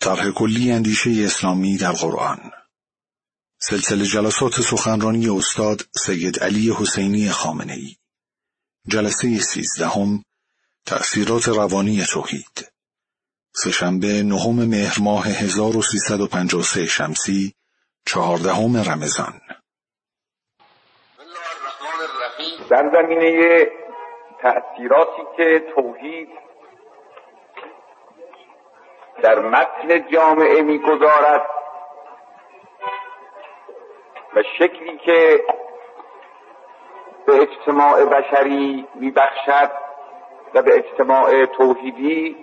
طرح کلی اندیشه اسلامی در قرآن. سلسله جلسات سخنرانی استاد سید علی حسینی خامنه ای جلسه سیزدهم تأثیرات روانی توحید. سهشنبه نهم مهر ماه 1353 شمسی چهاردهم رمضان. در زمینه تأثیراتی که توحید در متن جامعه می‌گذارد. و شکلی که به اجتماع بشری میبخشد و به اجتماع توحیدی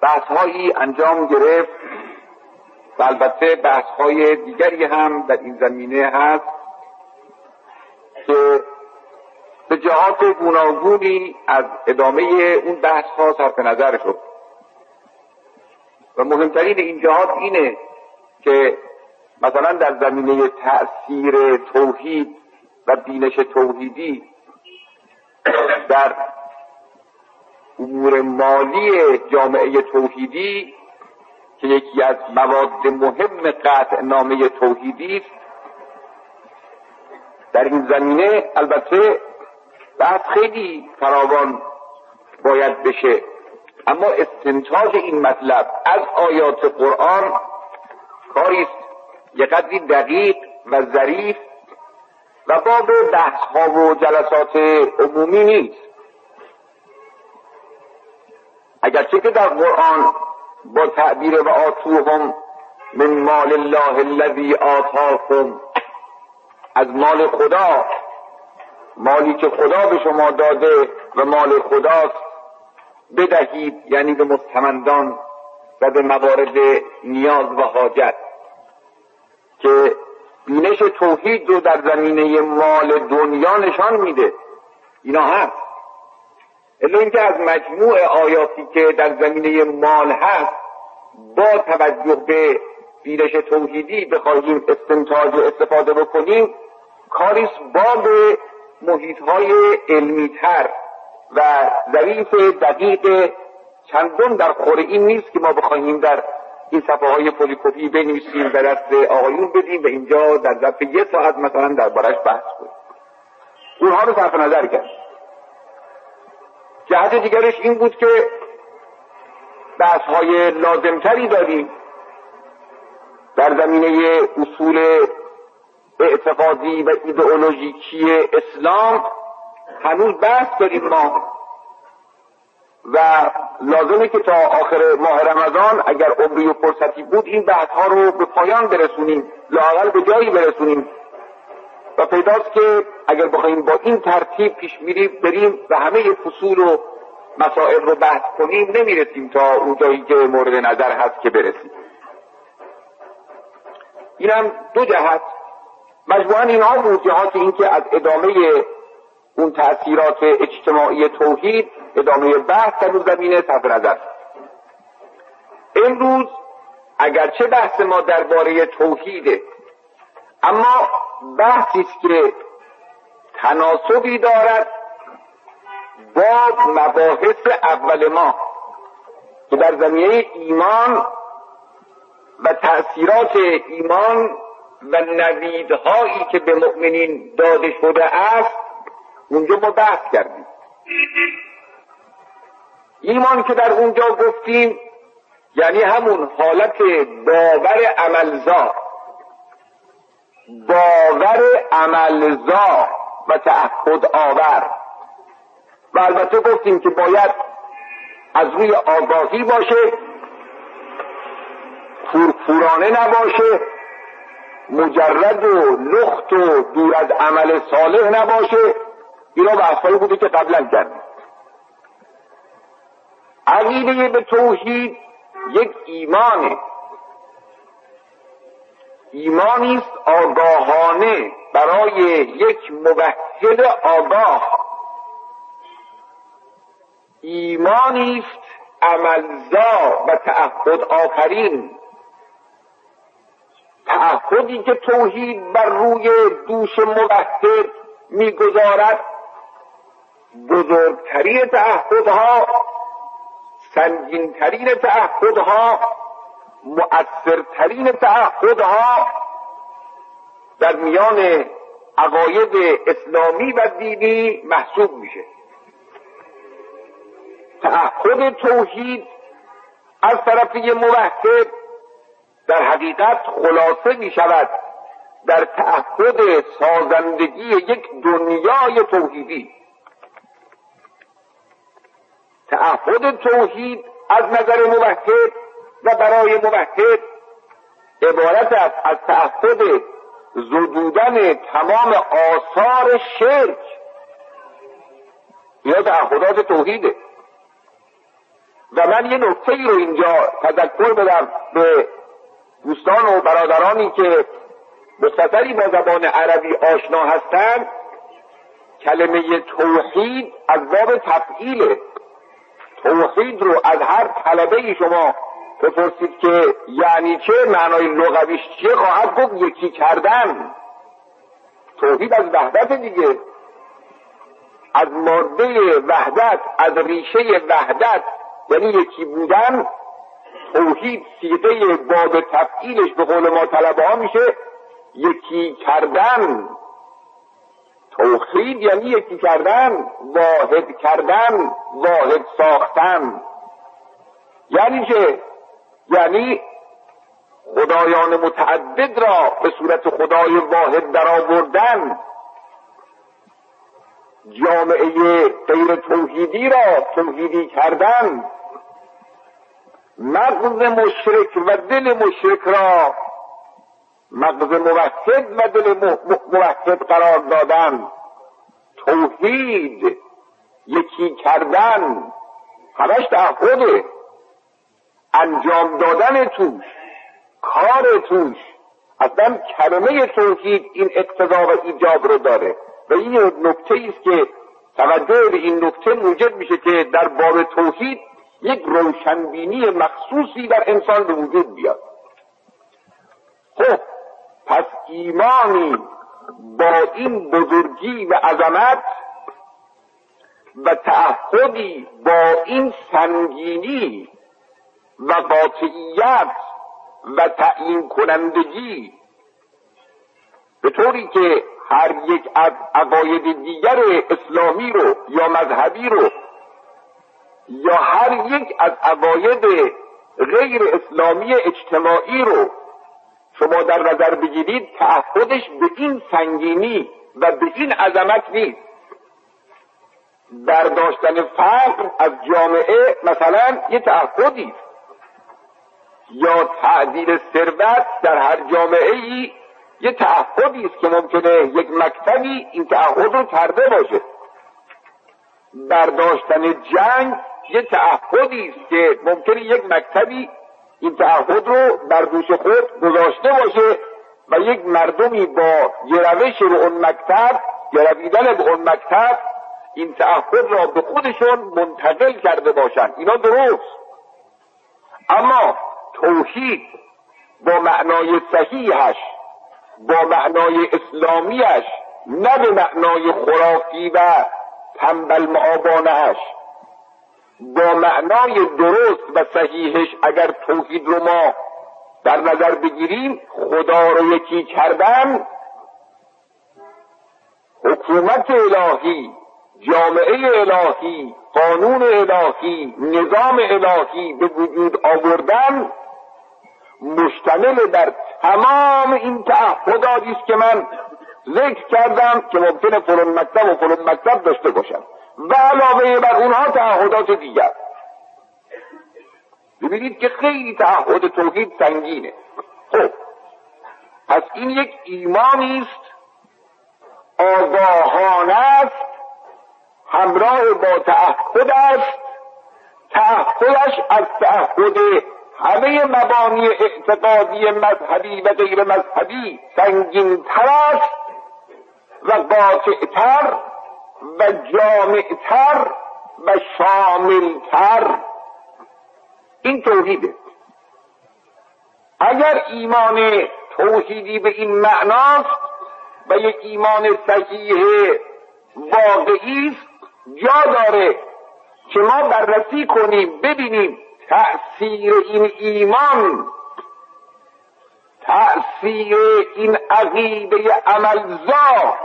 بحثهایی انجام گرفت و البته بحثهای دیگری هم در این زمینه هست که به جهات گوناگونی از ادامه اون بحث ها صرف نظر شد. و مهمترین این جهات اینه که مثلا در زمینه تأثیر توحید و بینش توحیدی در امور مالی جامعه توحیدی که یکی از مواد مهم قطع نامه توحیدی است. در این زمینه البته بحث خیلی فراوان باید بشه. اما استنتاج این مطلب از آیات قرآن کاری است یه قدری دقیق و ظریف و باب بحث ها و جلسات عمومی نیست. اگرچه که در قرآن با تعبیر و آتوهم من مال الله الذی آتاکم از مال خدا مالی که خدا به شما داده و مال خداست بدهید یعنی به مستمندان و به موارد نیاز و حاجت که بینش توحید رو در زمینه مال دنیا نشان میده. اینا هست. الا اینکه از مجموع آیاتی که در زمینه مال هست با توجه به بینش توحیدی بخواهیم استنتاج و استفاده بکنیم کاریست با به محیط های علمی تر و ظریف دقیق چندون در خور این نیست که ما بخواهیم در این صفحه های پولیکوپی بنویسیم و دست آقایون بدیم و اینجا در ظرف یه ساعت مثلا دربارش بحث کنیم. اونها رو صرف نظر کرد. جهت دیگرش این بود که بحث های لازمتری داریم. در زمینه اصول اعتقادی و ایدئولوژیکی اسلام هنوز بحث داریم ما. و لازمه که تا آخر ماه رمضان اگر عمری و فرصتی بود این بحث ها رو به پایان برسونیم لاقل به جایی برسونیم. و پیداست که اگر بخوایم با این ترتیب پیش میریم بریم و همه فصول و مسائل رو بحث کنیم نمی‌رسیم تا اون جایی که مورد نظر هست که برسیم. این هم دو جهت. مجموعا اینها بود جهات این که از ادامه اون تأثیرات اجتماعی توحید ادامه بحث در زمینه صرف نظر. امروز اگرچه بحث ما درباره توحیده اما بحثی است که تناسبی دارد با مباحث اول ما که در زمینه ایمان و تأثیرات ایمان و نویدهایی که به مؤمنین داده شده است اونجا ما بحث کردیم. ایمان که در اونجا گفتیم یعنی همون حالت باور عملزا. باور عملزا و تعهد آور. و البته گفتیم که باید از روی آگاهی باشه پورپورانه نباشه مجرد و لخت و دور از عمل صالح نباشه. اینا بحثایی بوده که قبلا کردیم عقیده به توحید یک ایمانه. ایمانی است آگاهانه برای یک موحد آگاه. ایمانی است عملزا و تعهد آفرین. تعهدی که توحید بر روی دوش موحد می‌گذارد بزرگترین تعهدها سنگینترین تعهدها مؤثرترین تعهدها در میان عقاید اسلامی و دینی محسوب میشه. تعهد توحید از طرف موحد در حقیقت خلاصه می شود در تعهد سازندگی یک دنیای توحیدی. تعهد توحید از نظر موحد و برای موحد. عبارت است از تعهد زدودن تمام آثار شرک. یا تعهدات توحیده و من یه نکته ای رو اینجا تذکر بدم به دوستان و برادرانی که مختصری با زبان عربی آشنا هستند کلمه توحید از باب تفعیله. توحید رو از هر طلبه شما بپرسید که یعنی چه معنای لغویش چیه خواهد گفت یکی کردن. توحید از وحدت دیگه. از ماده وحدت از ریشه وحدت. یعنی یکی بودن توحید سیغه باب تفعیلش به قول ما طلبه ها میشه یکی کردن. توحید یعنی یکی کردن واحد کردن واحد ساختن. یعنی چه؟ یعنی خدایان متعدد را به صورت خدای واحد درآوردن. جامعه غیر توحیدی را توحیدی کردن. مغز مشرک و دل مشرک را مغز موحد و دل موحد قرار دادن. توحید. یکی کردن. همش تعهده. انجام دادن توش. کار توش. اصلا کلمه توحید این اقتضا و ایجاب رو داره. و این نکته است که توجه به این نکته موجب میشه که در باب توحید یک روشنبینی مخصوصی در انسان به وجود بیاد. خب پس ایمانی با این بزرگی و عظمت و تعهدی با این سنگینی و قاطعیت و تعیین کنندگی به طوری که هر یک از عقاید دیگر اسلامی رو یا مذهبی رو یا هر یک از عقاید غیر اسلامی اجتماعی رو شما در نظر بگیرید تعهدش به این سنگینی و به این عظمت نیست. برداشتن فقر از جامعه مثلا یه تعهدی یا تعدیل ثروت در هر جامعه ای یه تعهدی است که ممکنه یک مکتبی این تعهد رو کرده باشه. برداشتن جنگ یه تعهدی است که ممکنه یک مکتبی این تعهد رو بر دوش خود گذاشته باشه و یک مردمی با گروش به اون مکتب گرویدن به اون مکتب این تعهد را به خودشون منتقل کرده باشند اینا درست. اما توحید با معنای صحیحش با معنای اسلامیش نه به معنای خرافی و تنبل معابانهش با معنای درست و صحیحش اگر توحید رو ما در نظر بگیریم خدا رو یکی کردن حکومت الهی جامعه الهی قانون الهی نظام الهی به وجود آوردن مشتمل در تمام این تعهداتی است که من ذکر کردم که ممکنه فلان مکتب و فلان مکتب داشته باشم. و علاوه بر اونها تعهدات دیگر. ببینید که خیلی تعهد توحید سنگینه. خب پس این یک ایمانی است آگاهانه است همراه با تعهد است تعهدش از تعهد همه مبانی اعتقادی مذهبی و غیر مذهبی سنگینتر است و قاطعتر و جامعتر و شاملتر. این توحیده. اگر ایمان توحیدی به این معناست و یک ایمان صحیح واقعی است جا داره که ما بررسی کنیم ببینیم تأثیر این ایمان تأثیر این عقیده عملزا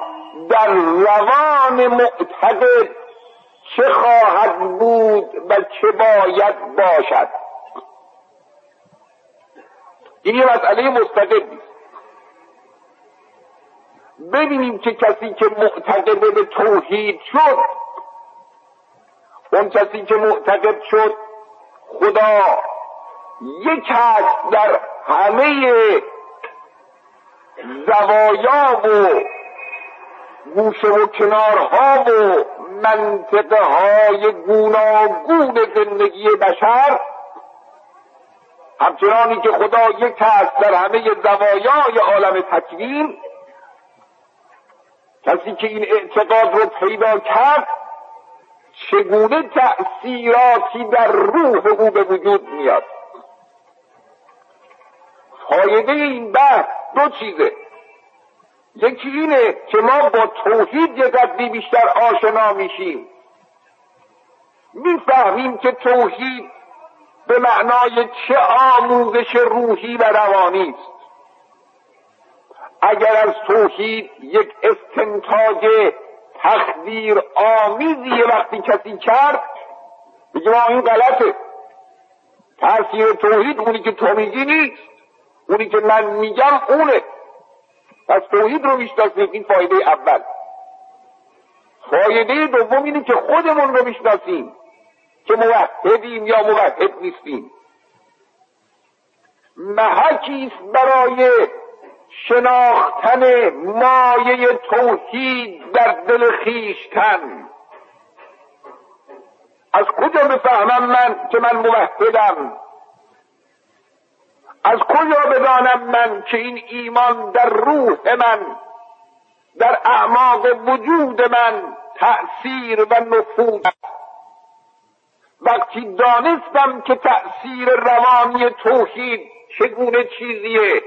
در روان معتقد چه خواهد بود و چه باید باشد. این یه مسئله مستقلی ببینیم که کسی که معتقد به توحید شد اون کسی که معتقد شد خدا یک هست در همه زوایا و گوشه و کنارها و منطقه های گوناگون زندگی بشر همچنانی که خدا یک هست در همه زوایای عالم تکوین کسی که این اعتقاد رو پیدا کرد چگونه تأثیراتی در روح او به وجود میاد؟ فایده این بحث دو چیزه. یکی اینه که ما با توحید یه قدری بیشتر آشنا میشیم. می‌فهمیم که توحید به معنای چه آموزش روحی و روانی است. اگر از توحید یک استنتاج تقدیر آمیزی وقتی کسی کرد بگه ما این غلطه. تاثیر توحید اونی که تو میگی نیست. اونی که من میگم اونه. پس توحید رو می‌شناسیم این فایده اول. فایده دوم اینه که خودمون رو می‌شناسیم که موحدیم یا موحد نیستیم. محکی برای شناختن مایه توحید در دل خیشتن. از کجا بفهمم من که من موحدم؟ از کجا بدانم من که این ایمان در روح من در اعماق وجود من تأثیر و نفوذ وقتی دانستم که تأثیر روانی توحید چگونه چیزیه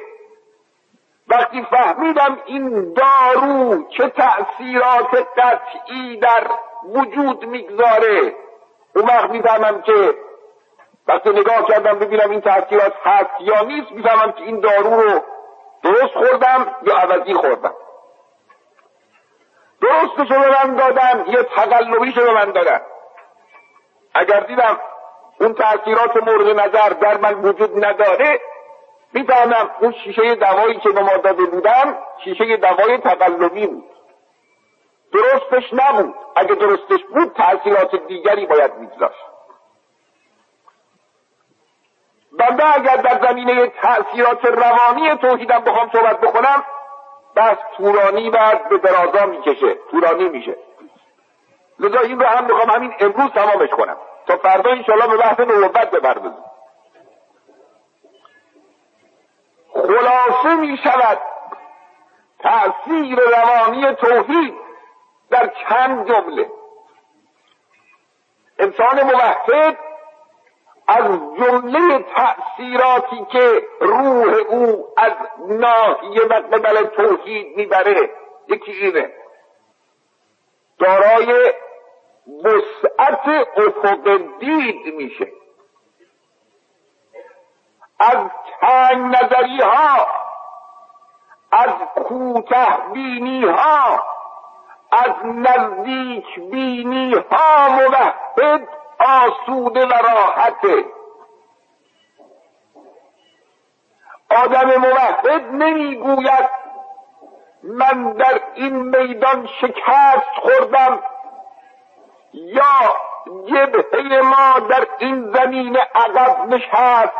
وقتی فهمیدم این دارو چه تأثیرات قطعی در وجود می‌گذاره اون وقت می‌فهمم که وقتی نگاه کردم ببینم این تأثیرات هست یا نیست می‌فهمم که این دارو رو درست خوردم یا عوضی خوردم. درستش رو به من دادن یه تقلبیش به من دادن. اگر دیدم اون تأثیرات مورد نظر در من وجود نداره می‌فهمم اون شیشه دوایی که به ما داده بودم شیشه دوای تقلبی بود. درستش نبود. اگه درستش بود تأثیرات دیگری باید میگذاشت. بنده اگر در زمینه تأثیرات روانی توحیدم بخوام صحبت بکنم بس تورانی و به درازا می‌کشه. تورانی میشه. لذا این رو هم می‌خوام همین امروز تمامش کنم. تا فردا انشاءالله به بحث نوبت بپردازیم. خلاصه می شود تأثیر روانی توحید در چند جمله. انسان موحد از جمله تأثیراتی که روح او از ناحیه و توحید می‌بره. یکی اینه. دارای وسعت افق دید میشه. از تنگ نظری ها از کوته بینی ها از نزدیک بینی ها موحد آسوده و راحته آدم موحد نمی‌گوید من در این میدان شکست خوردم یا جبهه ما در این زمین عقب نشست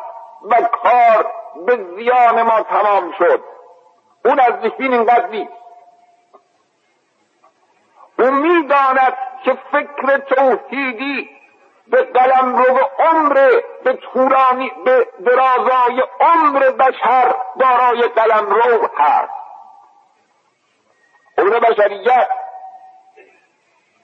و کار به زیان ما تمام شد. اون از ذهین اینقدر نیست. او می‌داند که فکر توحیدی به قلم رو عمر به تورانی به درازای عمر بشر دارای قلم رو هست. عمر بشریت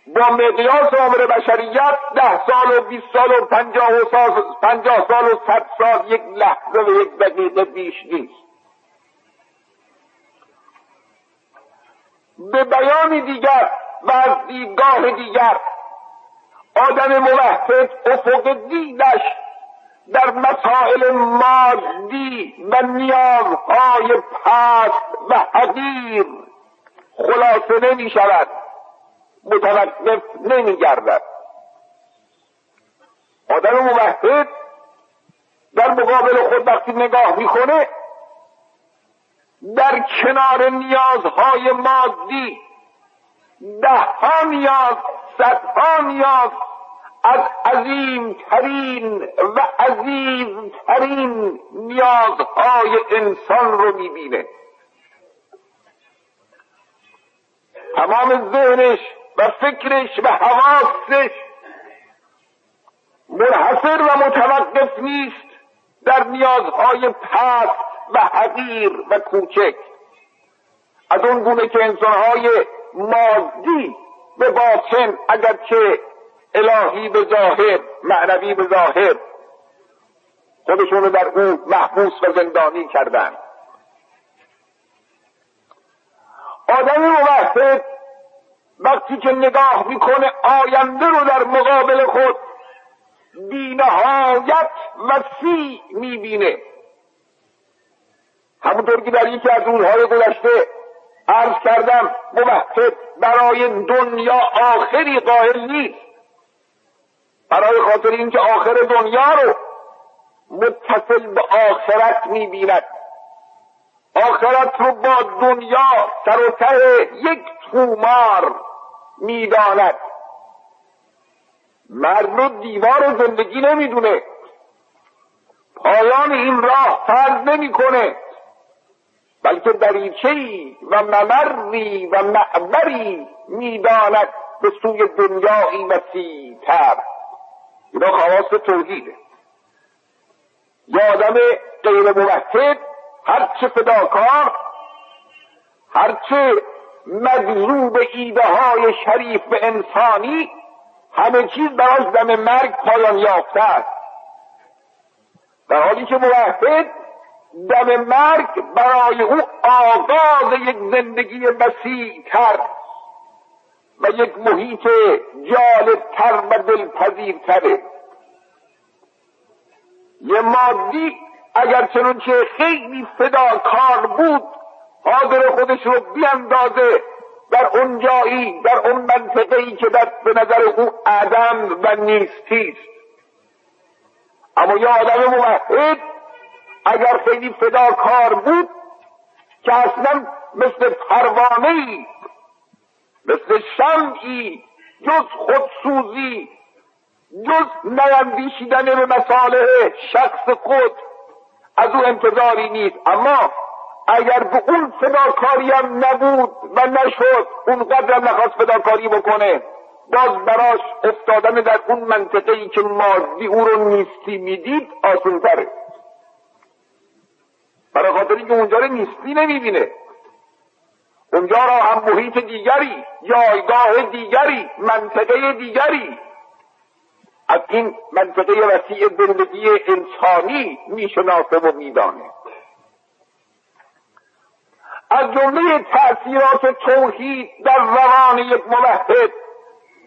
با مقیاس عمر بشریت ده سال و بیست سال و پنجاه, و سال پنجاه سال و صد سال یک لحظه و یک دقیقه بیش نیست. به بیان دیگر و از دیدگاه دیگر آدم موحد افق دیدش در مسائل مادی و نیازهای پست و حقیر خلاصه نمی شود متوقف نمی گردد آدم موحد در مقابل خود وقتی نگاه می‌کنه در کنار نیازهای مادی ده ها نیاز صدها نیاز از عظیم ترین و عزیز ترین نیازهای انسان رو می‌بینه. تمام ذهنش و فکرش و حواسش منحصر و متوقف نیست در نیازهای پست و حقیر و کوچک. از اون گونه که انسانهای مادی به باطن اگرچه الهی به ظاهر معنوی به ظاهر خودشونو در او محبوس و زندانی کردن. آدمی موحد وقتی که نگاه می‌کنه آینده رو در مقابل خود بینهایت وسیع می‌بینه. همونطور که در یکی از روزهای گذشته عرض کردم موحد برای دنیا آخری قائل نیست. برای خاطر اینکه آخر دنیا رو متصل به آخرت می‌بیند. آخرت رو با دنیا سر و ته یک تومار می‌داند. مرد و دیوار زندگی نمی‌دونه. پایان این راه فرض نمی‌کنه. بلکه دریچهای و ممری و معبری می‌داند به سوی دنیایی وسیعتر. اینا خواست توحیده. یا آدم غیر موحد هرچه فداکار هرچه مجذوب ایده های شریف و انسانی همه چیز براش دم مرگ پایان یافته است. در حالی که موحد دم مرگ برای او آغاز یک زندگی وسیعتر و یک محیط جالبتر و دلپذیرتره یه مادی اگر چنانچه خیلی فداکار بود حاضر خودش رو بیاندازه در اون جایی در اون منطقه ای که در به نظر او عدم و نیستی است. اما یه آدم موحد اگر خیلی فداکار بود که اصلا مثل پروانه ای مثل شمعی جز خودسوزی جز نیندیشیدن به مصالح شخص خود از او انتظاری نیست. اما اگر به اون فداکاری هم نبود و نشد اونقدر هم نخواست فداکاری بکنه. باز براش افتادن در اون منطقه ای که مادی او رو نیستی می‌دید آسون تره برای خاطر اینکه اونجا رو نیستی نمی‌بینه. اونجا را هم محیط دیگری جایگاه دیگری منطقه دیگری. از این منطقه وسیع زندگی انسانی می‌شناسه و میدانه از جمله تأثیرات توحید در روان یک موحد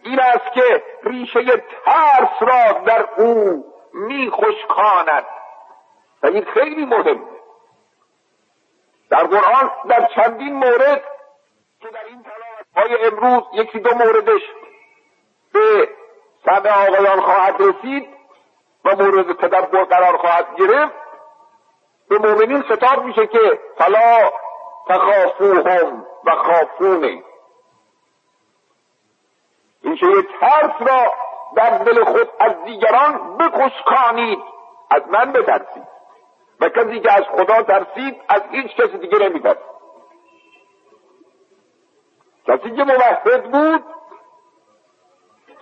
این است که ریشه ترس را در او میخشکاند. و این خیلی مهمه. در قرآن در چندین مورد که در این های امروز یکی دو موردش به سمع آقایان خواهد رسید و مورد تدبر قرار خواهد گرفت به مؤمنین خطاب میشه که فلا تخافوهم و خافونه این یه ترس را در دل خود از دیگران بکشکانید از من بترسید. و کسی که از خدا ترسید از هیچ کسی دیگه نمیترسید کسی که موحد بود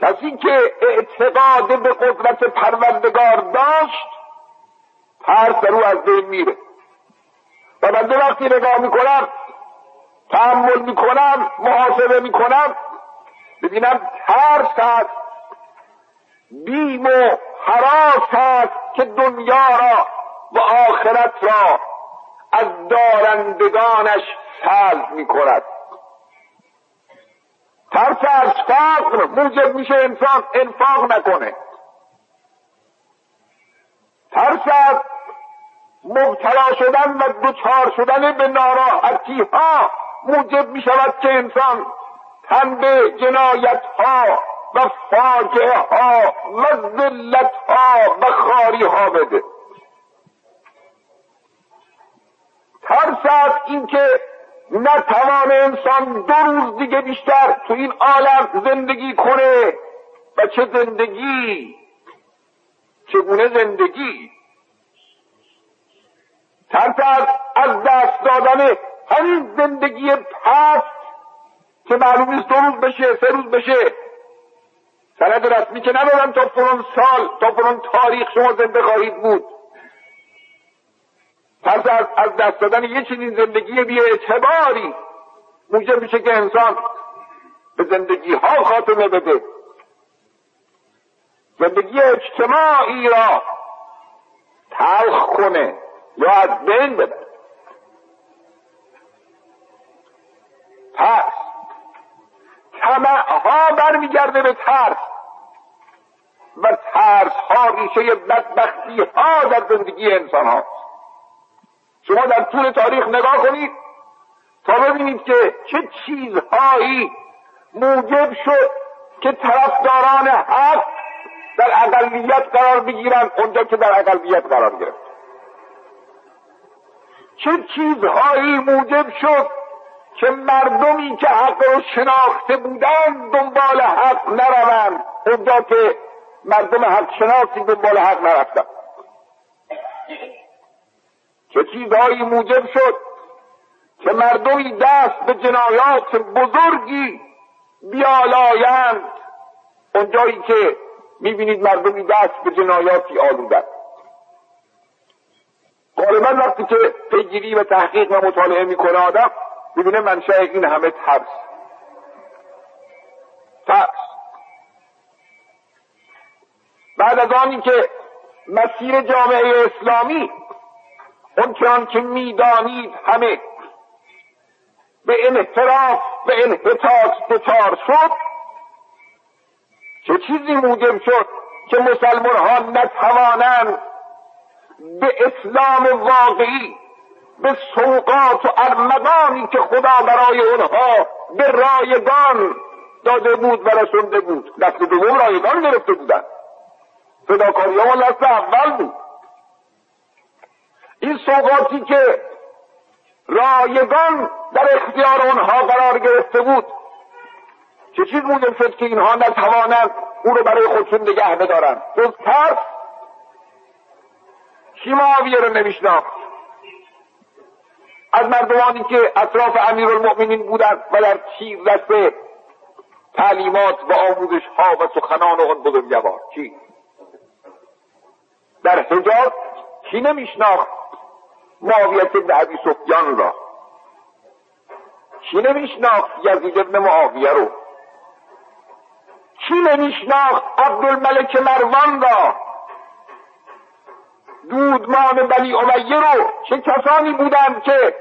کسی که اعتقاد به قدرت پروردگار داشت ترس در او از بین میره. و من دو وقتی نگاه می‌کنم تحمل می‌کنم محاسبه می‌کنم ببینم ترس هست بیم و حراس هست که دنیا را و آخرت را از دارندگانش سلب می‌کند. ترس از فقر موجب میشه انسان انفاق نکنه. ترس از مبتلا شدن و دچار شدن به ناراحتی ها موجب می شود که انسان تن به جنایت ها و فاجعه ها و ذلت ها و خاری ها بده. ترس از اینکه نتوان انسان دو روز دیگه بیشتر تو این عالم زندگی کنه و چه زندگی؟ چگونه زندگی؟ ترس از از دست دادن همین زندگی پس که معلوم نیست دو روز بشه سه روز بشه. سند رسمی که ندارم تا فرون سال تا فرون تاریخ شما زنده خواهید بود. ترس از, از دست دادن یه چنین زندگی بی اعتباری موجب میشه که انسان به زندگی ها خاتمه بده. زندگی اجتماعی را تلخ کنه یا از بین ببره. پس طمع ها برمیگرده به ترس. و ترس ها ریشه بدبختی ها در زندگی انسان ها شما در طول تاریخ نگاه کنید تا ببینید که چه چیزهایی موجب شد که طرفداران حق در اقلیت قرار بگیرند اونجا که در اقلیت قرار گرفت. چه چیزهایی موجب شد که مردمی که حق رو شناخته بودند دنبال حق نروند اونجا که مردم حق شناسی دنبال حق نرفتند. چه چیزهایی موجب شد که مردمی دست به جنایات بزرگی بیالایند اونجایی که می‌بینید مردمی دست به جنایاتی آلودند غالبا وقتی که پیگیری و تحقیق و مطالعه می‌کنه آدم می‌بینه منشأ این همه ترس. ترس. بعد از آنی که مسیر جامعه اسلامی اون که می‌دانید همه. به انحراف به انحطاط دچار شد. چه چیزی موجب شد که مسلمان ها نتوانند به اسلام واقعی به سوقات و ارمغانی که خدا برای اونها به رایگان داده بود و رسونده بود. دست دوم رایگان گرفته بودن. فداکاری ها اول بود. این سوقاتی که رایگان در اختیار آنها قرار گرفته بود چه چیز موجب شد که اینها نتوانند او رو برای خودشون نگه بدارند؟ جز ترس کی معاویه رو نمیشناخت. از مردمانی که اطراف امیرالمؤمنین بودند و در چیز دست تعلیمات و آموزش ها و سخنان آن بزرگوار. کی در حجاز کی نمیشناخت. معاویت بن ابی سفیان را. کی نمیشناخت؟ یزید ابن معاویه رو. کی نمیشناخت؟ عبدالملک مروان را. دودمان بنی امیه رو. چه کسانی بودند که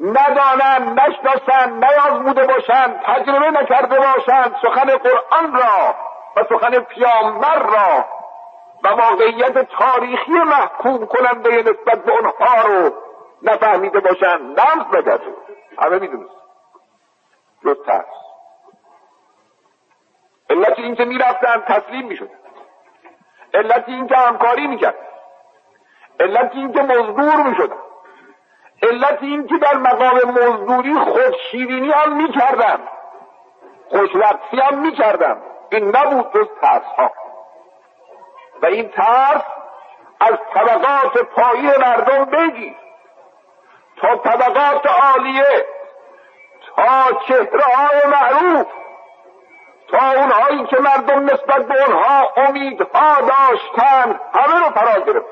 ندانند نشناسند نیازموده باشند تجربه نکرده باشند سخن قرآن را و سخن پیامبر را. و واقعیت تاریخی محکوم کننده نسبت به اونها رو نفهمیده باشند نمز نگرده همه می‌دونست جز ترس. علت این که می‌رفتن تسلیم می‌شد. علت این که همکاری می‌کرد. علت این که مزدور می‌شدن علت این که در مقام مزدوری خودشیرینی هم می‌کردن. خوشلقسی هم می‌کردن. این نبود جز ترس ها و این ترس از طبقات پایی مردم بگی تا طبقات عالیه تا چهره های معروف تا اونهایی که مردم نسبت به اونها امیدها داشتن همه رو فرا گرفت.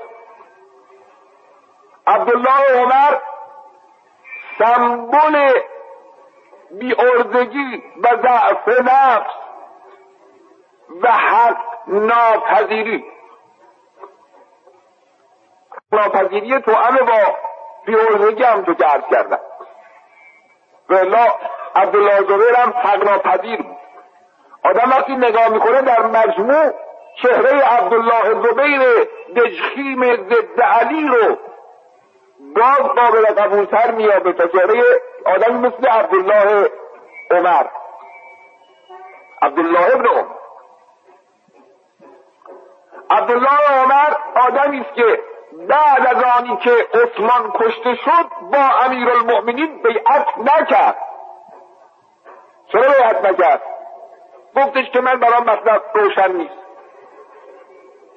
عبدالله عمر سمبل بیاردگی و ضعف نفس و حق ناپذیری. ناپذیری تو همه با بیاردگی هم تو درس کردن. ولا عبدالله زبیر هم حق ناپذیر بود. آدم وقتی نگاه می‌کنه در مجموع چهره عبدالله زبیر دجخیم ضد علی رو باز قابل قبولتر میابه تا چهره آدمی مثل عبدالله عمر. عبدالله ابن عمر. عبدالله عمر آدمی است که بعد از آنی که عثمان کشته شد با امیر المؤمنین بیعت نکرد. چرا بیعت نکرد؟ گفتش که من برام مطلب روشن نیست.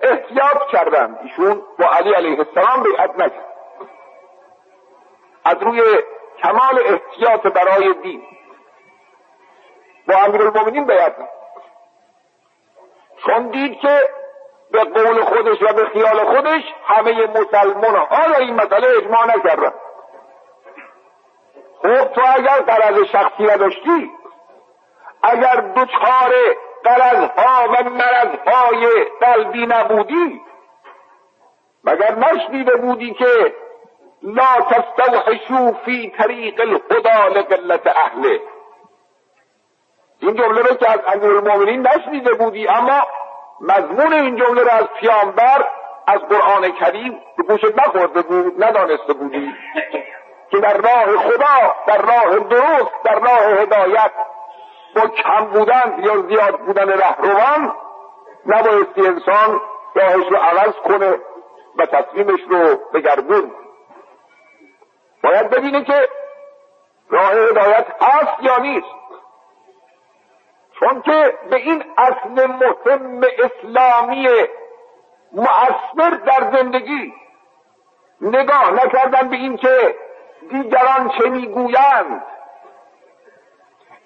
احتیاط کردم. ایشون با علی علیه السلام بیعت نکرد. از روی کمال احتیاط برای دین با امیر المؤمنین بیعت نکرد. چون دید که به قول خودش و به خیال خودش همه مسلمان ها. در این مسئله اجماع نکردن خب تو اگر قرض شخصی نداشتی اگر دچار قرضها و مرضهای قلبی نبودی مگر نشنیده بودی که لا تستوحشو فی طریق الهدا لقلت اهله؟ این جمله رو که از المومنین نشنیده بودی اما مضمون این جمله را از پیامبر از قرآن کریم به گوشت نخورده بود ندانسته بودی. که در راه خدا در راه درست در راه هدایت با کم بودن یا زیاد بودن رهروان نبایستی انسان راهش رو عوض کنه و تصمیمش رو بگردون. باید ببینه که راه هدایت هست یا نیست. چون که به این اصل مهم اسلامی مؤثر در زندگی نگاه نکردن به این که دیگران چه می‌گویند.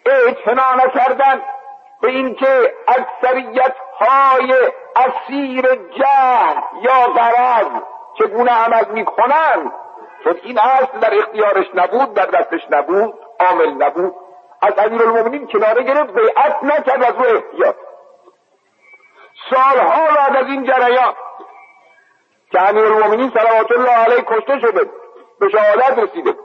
اعتنا نکردن به اینکه اکثریت های اسیر جهل یا غرض چگونه عمل می‌کنند. چون این اصل در اختیارش نبود در دستش نبود عامل نبود. از امیر المومنین کناره گرفت بیعت نکرد از او احتیاط. سالها بعد از این جریان که امیر المومنین صلوات الله علیه کشته شده به شهادت رسیده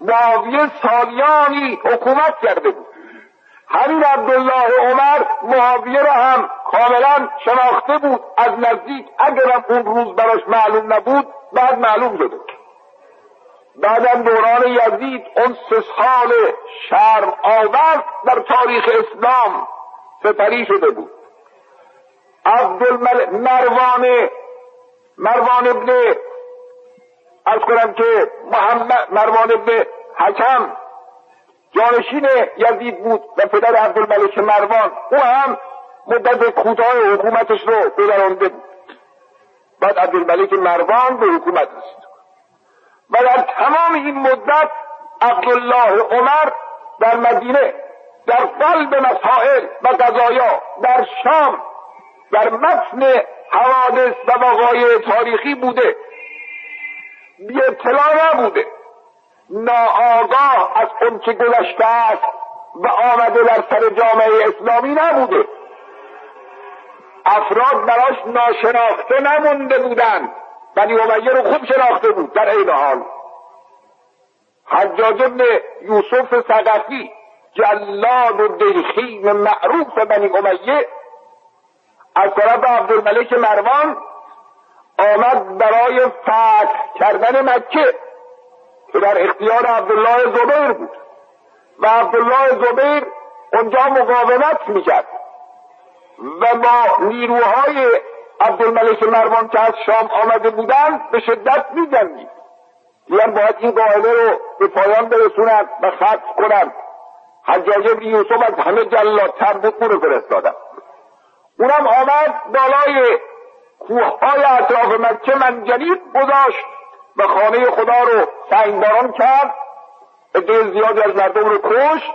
معاویه سالیانی حکومت کرده بود. همین عبدالله عمر معاویه را هم کاملا شناخته بود از نزدیک. اگرم اون روز براش معلوم نبود بعد معلوم شده بعدم دوران یزید اون سه سال شرم آور در تاریخ اسلام سپری شده بود. عبدالمل مروان مروان ابن از کنم که محمد مروان ابن حکم جانشین یزید بود و پدر عبدالملک مروان. او هم مدت کوتاه حکومتش رو گذرانده بود. بعد عبدالملک مروان به حکومت رسید. و در تمام این مدت عبدالله عمر در مدینه در قلب مسائل و قضایا در شام در متن حوادث و وقایع تاریخی بوده. بی اطلاع نبوده. ناآگاه از که گذشته است و آمده در سر جامعه اسلامی نبوده. افراد براش ناشناخته نمونده بودند. بنی امیه رو خوب شناخته بود در این حال. حجاج ابن یوسف سقفی جلاد و دلخیم معروف بنی امیه از طرف عبدالملک مروان آمد برای فتح کردن مکه که در اختیار عبدالله زبیر بود. و عبدالله زبیر اونجا مقاومت می‌کرد. و با نیروهای عبدالملک مروان که از شام آمده بودند به شدت میجنگید. میگن باید این قاعده رو به پایان برسونند و ختم کنند حجاج ابن یوسف از همه جلادتر بود او رو فرستادن. اونم آمد بالای کوههای اطراف مکه منجنیب گذاشت و خانه خدا رو سنگداران کرد. عده زیادی از مردم رو کشت.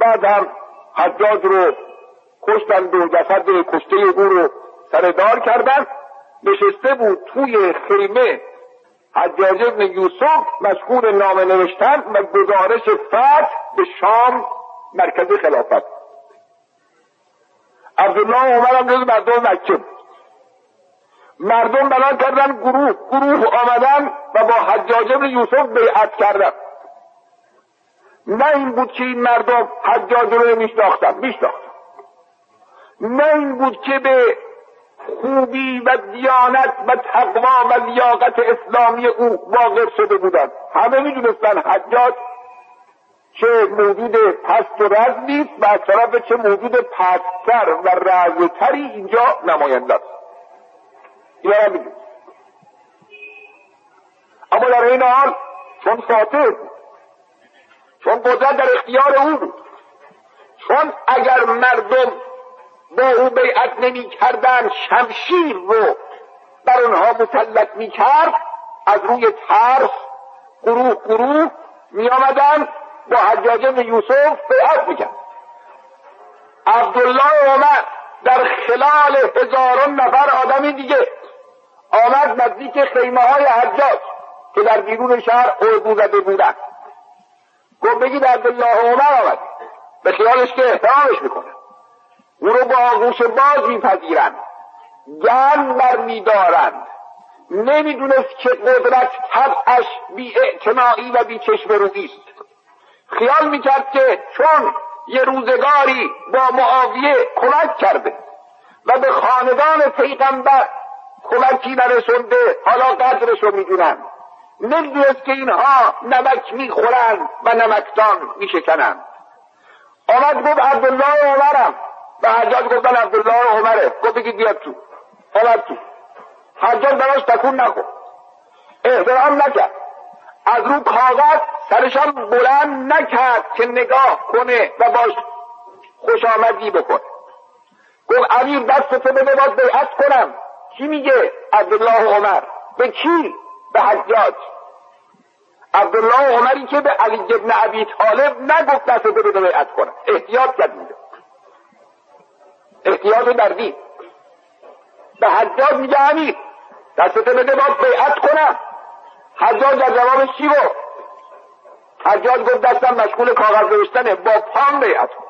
بعد هم حجاج رو کشتند و جسد کشته او رو سردار کردند نشسته بود توی خیمه. حجاج ابن یوسف مشغول نامه نوشتن و گزارش فتح به شام مرکز خلافت. عبدالله عمر هم جز مردم مکه بود. مردم بنا کردن گروه گروه آمدن و با حجاج ابن یوسف بیعت کردن. نه این بود که این مردم حجاج رو میشناختن میشناختن. نه این بود که به خوبی و دیانت و تقوا و لیاقت اسلامی او واقف شده بودند. همه می‌دونستن حجاج چه موجود پست و رزمی است و از طرف چه موجود پستتر و رزتری اینجا نماینده است. اینا اما در این حال چون بود چون قدرت در اختیار او بود چون اگر مردم با او بیعت نمی کردن شمشیر رو بر اونها مسلط می کرد از روی ترس گروه گروه می آمدن با حجاج یوسف بیعت می کرد عبدالله عمر در خلال هزاران نفر آدم دیگه. آمد نزدیک خیمه های حجاج که در بیرون شهر اردو زده بودن گفت بگید عبدالله عمر آمد. به خیالش که احترامش می‌کنه. او رو با آغوش باز میپذیرند. گرم بر میدارند. نمی‌دونست که قدرت طبعش بی و بی چشم رویست خیال می‌کرد که چون یه روزگاری با معاویه کمک کرده و به خاندان پیغمبر کمکی نرسونده حالا قدرش رو می‌دونن. نمی‌دونست که اینها نمک می‌خورند و نمکدان میشکنند. آمد گفت عبدالله عمرم. به حجاج گفتن عبدالله عمره. گفت بگید بیاد تو. آمد تو. حجاج براش تکون نکن احترام نکرد. از رو کاغذ سرشان بلند نکرد که نگاه کنه و باش خوش آمدی بکنه گفت امیر دست تو بده باید بیعت کنم. کی میگه عبدالله عمر؟ به کی؟ به حجاج. عبدالله عمری که به علی ابن ابی طالب نگفت دست بده بیعت کنم. احتیاط کرد میده احتیاط در دین به حجاج میگه امیر دست تو بده باید بیعت کنم حجاج در جوابش چی گفت؟ حجاج گفت دستم مشغول کاغذ نوشتنه. با پام بیعت کن.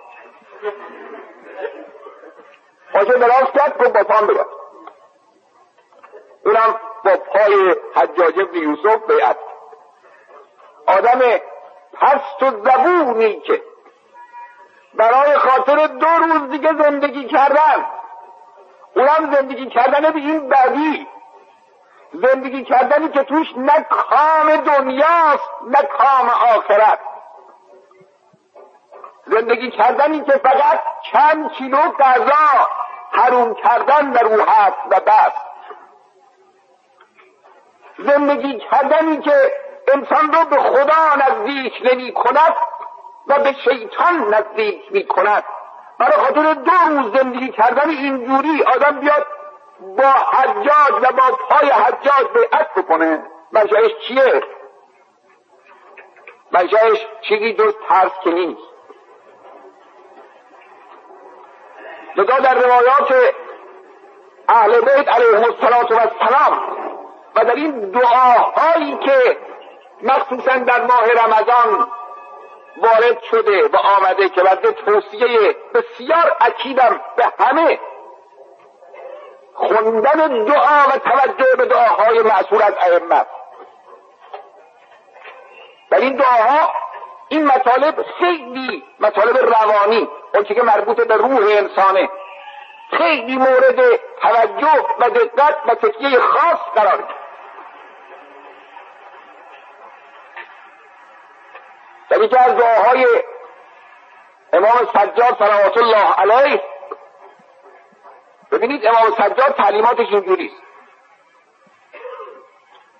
پاشه دراز کرد گفت با پام بیعت اونم با پای حجاج ابن یوسف بیعت آدم پست و زبونی که برای خاطر دو روز دیگه زندگی کردن. اونم زندگی کردن به این بدی. زندگی کردنی که توش نه کام دنیاست نه کام آخرت. زندگی کردنی که فقط چند کیلو غذا حروم کردن در او هست و بس. زندگی کردنی که انسان رو به خدا نزدیک نمی کند و به شیطان نزدیک می کند برای خاطر دو روز زندگی کردن اینجوری آدم بیاد با حجاج و با پای حجاج بیعت بکنه منشأش چیه؟ منشأش چیزی جز ترس که نیست. لذا در روایات اهل بیت علیهم السلام و در این دعاهایی که مخصوصا در ماه رمضان وارد شده و آمده که بعد توصیه بسیار اکیدم به همه. خوندن دعا و توجه به دعاهای معصور از ائمه. در این دعاها این مطالب خیلی مطالب روانی اون که مربوط به روح انسانه. خیلی مورد توجه و دقت و تکیه خاص قرار در یکی از دعاهای امام سجاد صلوات الله علیه. ببینید امام سجاد تعلیماتش اینجوریست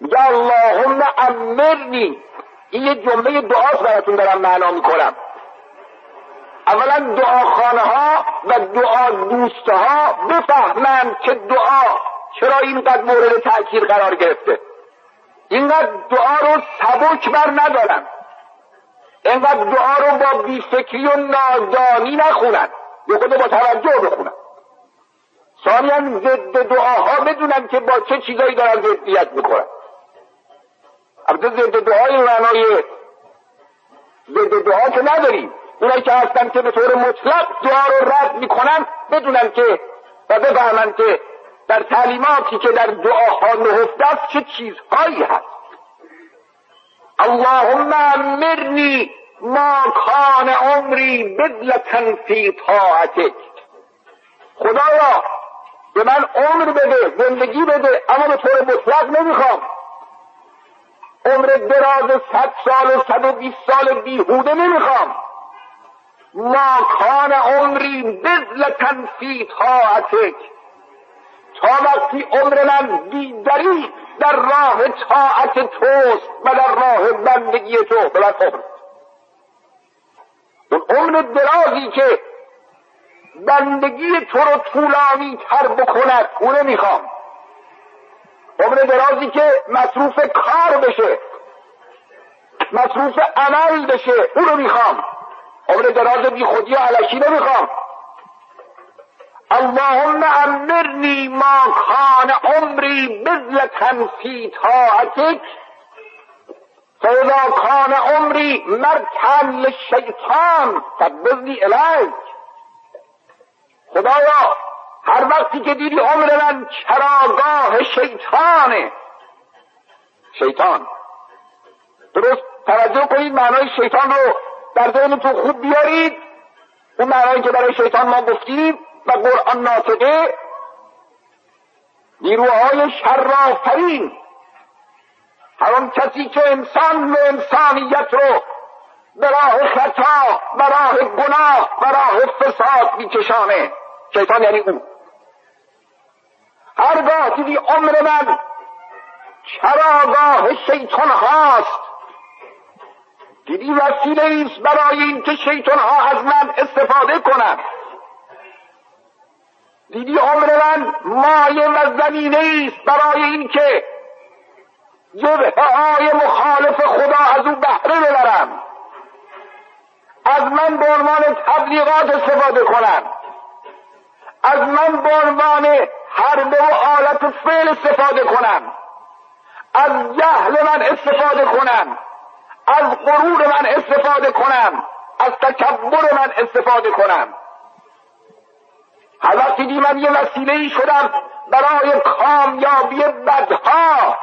میگه اللهم امرنی. این یه جمله دعاست براتون دارم معنا می‌کنم. اولا دعاخانه ها و دعا دوسته ها بفهمند که دعا چرا اینقدر مورد تأکید قرار گرفته. اینقدر دعا رو سبک بر ندارن. اینقدر دعا رو با بیفکری و نادانی نخونن. یه خود با توجه بخونن. ثانیا ضد دعاها بدونن که با چه چیزایی دارن ضدیت می‌کنن البته ضد دعای معنای ضد دعا که نداریم. اونایی که هستن که به طور مطلق دعا رو رد می‌کنن بدونن که و بفهمن که در تعلیماتی که در دعاها نهفته است چه چیزهایی هست. اللهم امرنی ما کان عمری بدلتا فی طاعتک. خدایا به من عمر بده زندگی بده اما به طور مطلق نمی‌خوام. عمر دراز صد سال و صد و بیست سال بیهوده نمی‌خوام. ما کان عمری بزلتن فی طاعتک. تا وقتی عمر من بیدری در راه طاعت توست و در راه بندگی تو به عمر اون عمر درازی که بندگی تو رو طولانی تر بکند اونو می‌خوام عمر درازی که مصروف کار بشه مصروف عمل بشه اونو می‌خوام عمر دراز بی خودی و علکی نمی‌خوام. اللهم امرنی ما کان عمری بزلتا فی طاعتک. فاذا کان عمری مرکن للشیطان فبزنی الیک خدایا هر وقتی که دیدی عمر من چراگاه شیطانه. شیطان. درست توجه کنید معنای شیطان رو در ذهنتون خوب بیارید. اون معنایی که برای شیطان ما گفتیم و قرآن ناطقه نیروهای شرافرین هر آن کسی که انسان و انسانیت رو به راه خطا به راه گناه به راه فساد میکشانه. شیطان یعنی او. هرگاه دیدی عمر من چراگاه شیطان هاست. دیدی وسیله ایست برای اینکه شیطان ها از من استفاده کنند. دیدی عمر من مایه و زمینه است برای اینکه جبهه های مخالف خدا از او بهره ببرم. از من به عنوان تبلیغات استفاده کنم از من به عنوان حرب و آلت فعل استفاده کنم از جهل من استفاده کنم از غرور من استفاده کنم از تکبر من استفاده کنم وقتی دی من یه وسیله ای شدم برای کامیابی بدها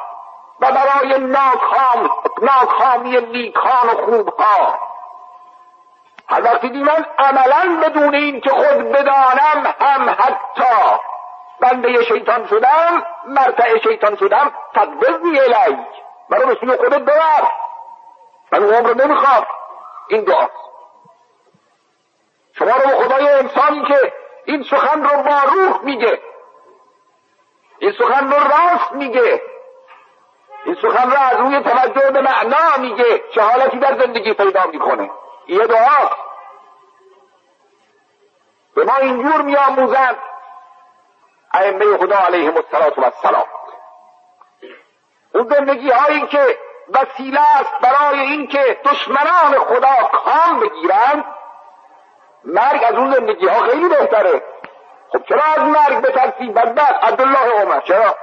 برای ناکام ناکامی نیکان و خوبها. هر وقتی دی من عملا بدون این که خود بدانم هم حتی بنده شیطان شدم مرتع شیطان شدم تدبزنی الیک منو به سوی خودت ببر. من عمر نمی‌خوام. این دعاست. شما رو به خدای انسانی که این سخن رو با روح میگه. این سخن رو راست میگه. این سخن رو از روی توجه به معنا میگه چه حالتی در زندگی پیدا می‌کنه. یه دعاست به ما اینجور میآموزند. ائمه خدا علیهم السلام اون زندگی هایی که وسیله است برای اینکه دشمنان خدا کام بگیرند مرگ از اون زندگی ها خیلی بهتره. خب چرا از مرگ بترسی؟ بدبخت. عبدالله عمر. چرا؟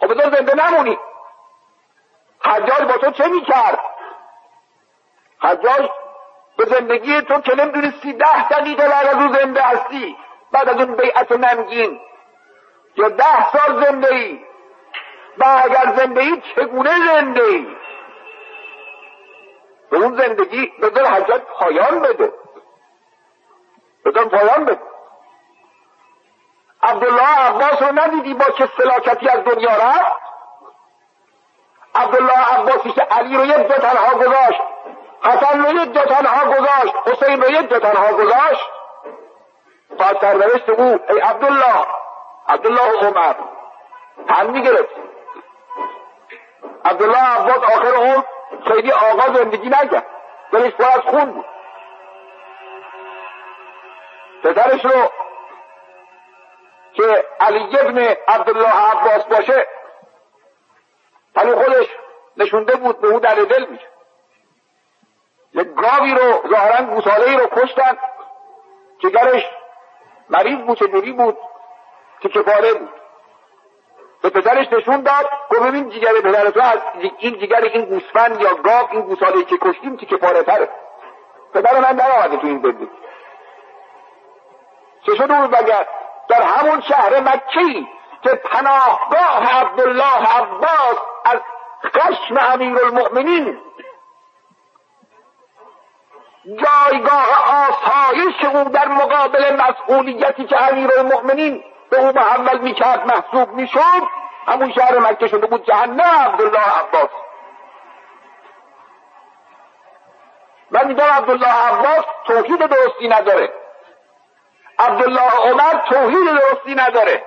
خب بذار زنده نمونی. حجاج با تو چه می‌کرد؟ حجاج به زندگی تو که نمی‌دونستی ده دقیقه بعد از اون زنده هستی بعد از اون بیعت نمگین. یا ده سال زنده ای و اگر زنده ای چگونه زنده ای به اون زندگی بذار حجاج پایان بده. بذار پایان بده. عبدالله عباس رو ندیدی با چه سلاکتی از دنیا رفت؟ عبدالله عباسی که علی رو یک جا تنها گذاشت حسن رو یک جا تنها گذاشت حسین رو یک جا تنها گذاشت تا سرنوشت او ای عبدالله عبدالله عمر. تن می‌گرفت. عبدالله عباس آخر اون خیلی آقا زندگی نکرد دلش پر از خون بود. پسرش رو که علی ابن عبدالله عباس باشه ولی خودش نشونده بود به او در دل میشه یک گاوی رو ظاهرا گوساله ای رو کشتن جگرش مریض بود چجوری بود که کفاره بود. به پسرش نشون داد گفت ببین جگر پدر تو از این جگر این گوسفند یا گاو این گوساله که کشتیم که کفاره تره. پدر من در آمده تو این زندگی چه شد اون بگر در همون شهر مکی که پناهگاه عبدالله عباس خشم امیر المؤمنین. جایگاه آسایش او در مقابل مسئولیتی که امیر المؤمنین به او محول می‌کرد محسوب می‌شد همون شهر مکه شده بود جهنم عبدالله عباس. من میگم عبدالله عباس توحید درستی نداره. عبدالله عمر توحید درستی نداره.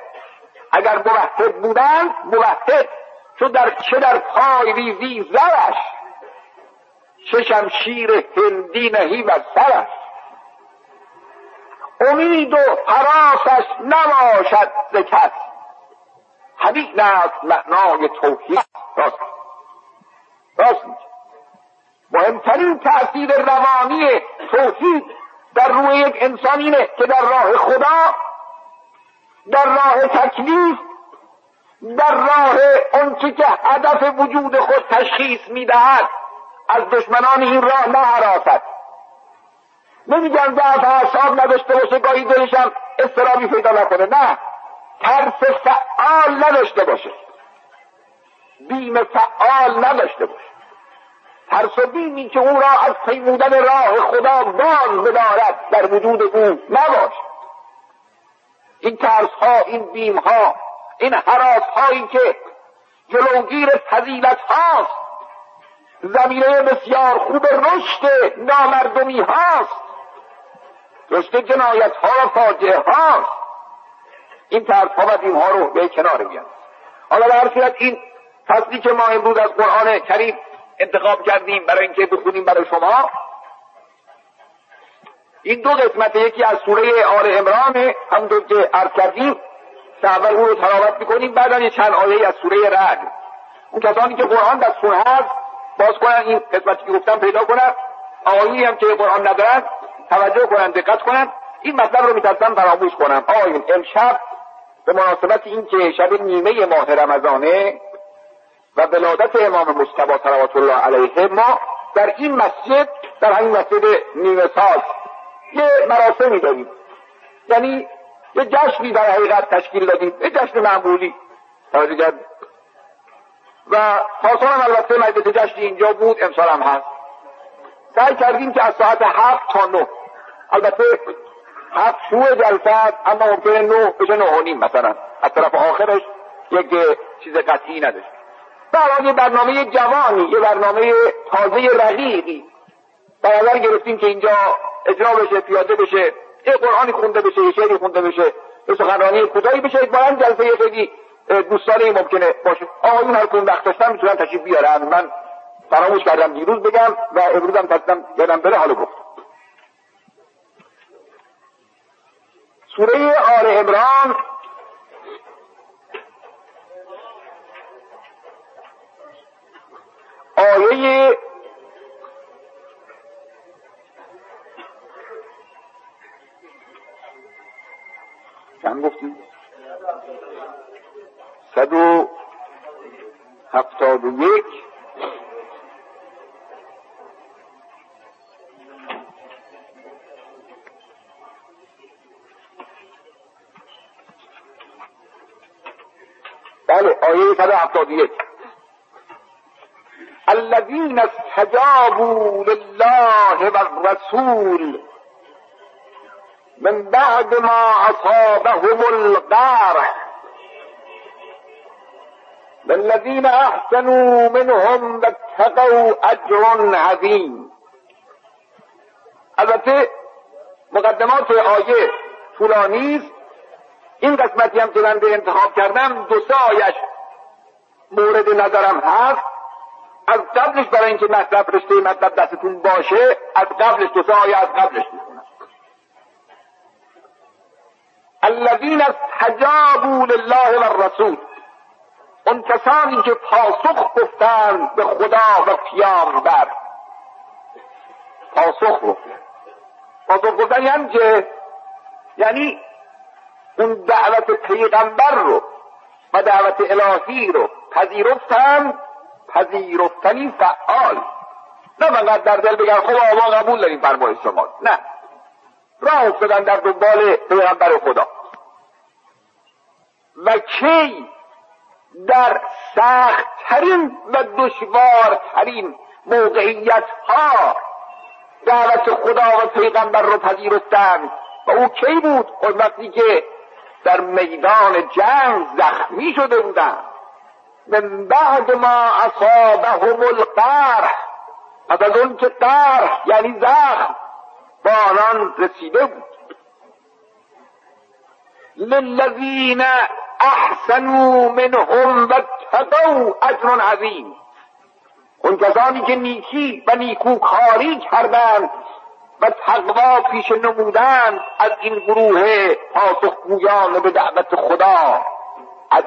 اگر موحد بودند موحد چون در چه در پای ریزی زرش؟ چه شمشیر هندی نهی و سرش. امید و حراسش نباشد ز کس. همین است معنای توحید راست. راست مهمترین تأثیر روانی توحید در روی یک انسان اینه که در راه خدا در راه تکلیف در راه آنچه که هدف وجود خود تشخیص می‌دهد از دشمنان این راه نهراست نمیگم ضعف اعصاب نداشته باشه گاهی دلشم استرابی پیدا نکنه. نه ترس فعال نداشته باشه. بیم فعال نداشته باشه. ترس و بیمی که او را از پیمودن راه خدا باز بدارد در وجود او نباشه. این ترس ها این بیم ها این حراس هایی که جلوگیر فضیلت هاست زمینه بسیار خوب رشد نامردمی هاست رشد جنایت ها و فاجعه هاست. این ترس ها و ها رو به کنار بیان حالا در صورت این فصلی که ما امروز از قرآن کریم انتخاب کردیم برای اینکه بخونیم برای شما این دو قسمت یکی از سوره آل امران همونطور که عرض کردیم اول اون رو تلاوت می‌کنیم بعد یه چند آیه از سوره رعد. اون کسانی که قرآن دستون هست باز کنن این قسمتی که گفتم پیدا کنن آیه هم که قرآن ندارن توجه کنن دقت کنن این مطلب رو میترسم فراموش کنم آقایون امشب به مناسبت این که شب نیمه ماه رمضانه و ولادت امام مصطفی صلوات الله علیه ما در این مسجد در همین مسجد نیمه ساز یه مراسمی داریم. یعنی یه جشنی در حقیقت تشکیل دادیم. یه جشن معمولی. توجه و پاسان هم البته مجلس جشنی اینجا بود امسال هم هست. سعی کردیم که از ساعت هفت تا نه. البته هفت شروع جلسه اما ممکنه نه بشه نه مثلا. از طرف آخرش یک چیز قطعی نداشت. برای یه برنامه جوانی یه برنامه تازه رقیقی. در گرفتیم که اینجا اجرا بشه پیاده بشه. یه قرآنی خونده بشه یه شعری خونده بشه یه سخنرانی کوتاهی بشه با جلسه خیلی دوستانه ممکنه باشه. آقایون هر کدوم وقت داشتن می‌تونن تشریف بیارن. من فراموش کردم دیروز بگم و امروز هم تصدم یادم بره حالا گفت. سوره آل عمران و یک الذين استجابوا لله والرسول من بعد ما أصابهم القارح للذين أحسنوا منهم واتقوا أجر عظیم البته مقدمات آیه طولانی این قسمتی هم که من انتخاب کردم دو سه آیش مورد نظرم هست. از قبلش برای اینکه مطلب رشته مطلب دستتون باشه از قبلش دو آیه از قبلش الذين استجابوا لله والرسول اون کسانی که پاسخ گفتند به خدا و پیامبر. پاسخ گفتند پاسخ گفتن یعنی که یعنی اون دعوت پیغمبر رو و دعوت الهی رو پذیرفتن پذیرفتنی فعال. نه فقط در دل بگن خب آقا قبول داریم فرمای شما. نه. راه افتادن در دنبال پیغمبر خدا. و کی در سختترین و دشوارترین موقعیت ها دعوت خدا و پیغمبر رو پذیرفتند و او کی بود؟ خود وقتی که در میدان جنگ زخمی شده بودند من بعد ما اصابهم القرح. پس از اون که قرح یعنی زخم با آنان رسیده بود. للذین احسنوا منهم و اتقوا اجر عظیم. اون کسانی که نیکی و نیکوکاری کردند و تقوا پیش نمودند از این گروه پاسخگویان به دعوت خدا. از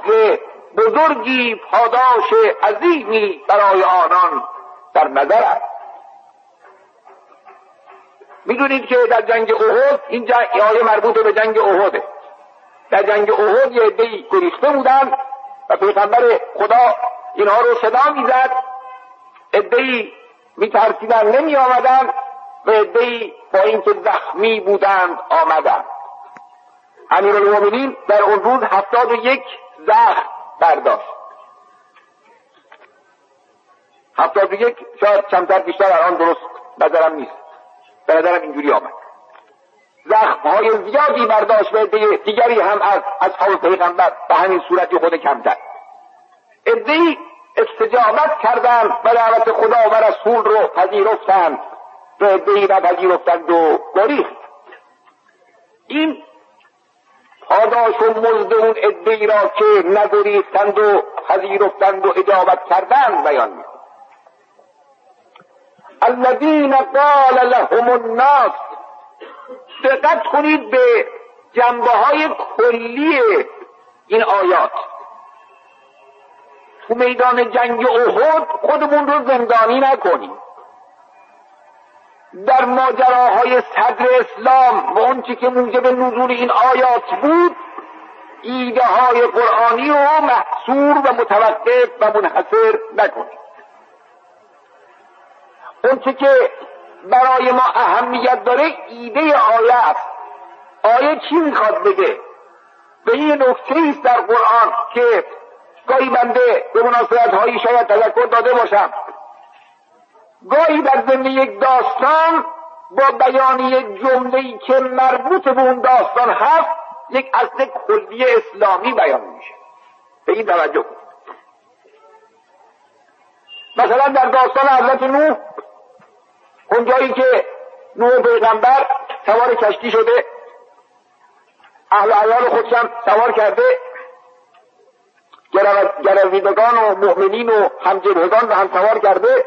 بزرگی پاداش عظیمی برای آنان در نظر است. می‌دونید که در جنگ احد این آیه مربوط به جنگ احده. در جنگ احد یه عدهای گریخته بودند و پیغمبر خدا اینها رو صدا می‌زد. عدهای میترسیدن نمی آمدن و عدهای با اینکه زخمی بودند آمدند. المومنین در اون روز هفتاد و یک زخم برداشت. هفتاد و یک شاید کمتر بیشتر آن درست نظرم نیست. به اینجوری آمد. زخم های زیادی برداشت و دیگری هم از اصحاب پیغمبر به همین صورتی خود کمتر. ادهی استجابت کردند و دعوت خدا و رسول رو پذیرفتند. و ادهی را پذیرفتند و گریخت. این پاداش و مزد اون ادهی را که نگریختند و پذیرفتند و اجابت کردند بیان می الذین قال لهم الناس دقت کنید به جنبه های کلی این آیات. تو میدان جنگ احد خودمون رو زندانی نکنیم. در ماجراهای صدر اسلام و اونچه که موجب نزول این آیات بود ایده های قرآنی رو محصور و متوقف و منحصر نکنیم اونچه که برای ما اهمیت داره ایده آیه است. آیه چی می‌خواد بگه؟ به این نکته است در قرآن که گاهی بنده به مناسبت هایی شاید تذکر داده باشم. گاهی در ضمن یک داستان با بیان یک جمله که مربوط به اون داستان هست یک اصل کلی اسلامی بیان میشه. به این توجه مثلا در داستان حضرت نوح اونجایی که نوح پیغمبر سوار کشتی شده اهل عیال خودشم سوار کرده گرویدگان و مؤمنین و همجبهگان رو هم سوار کرده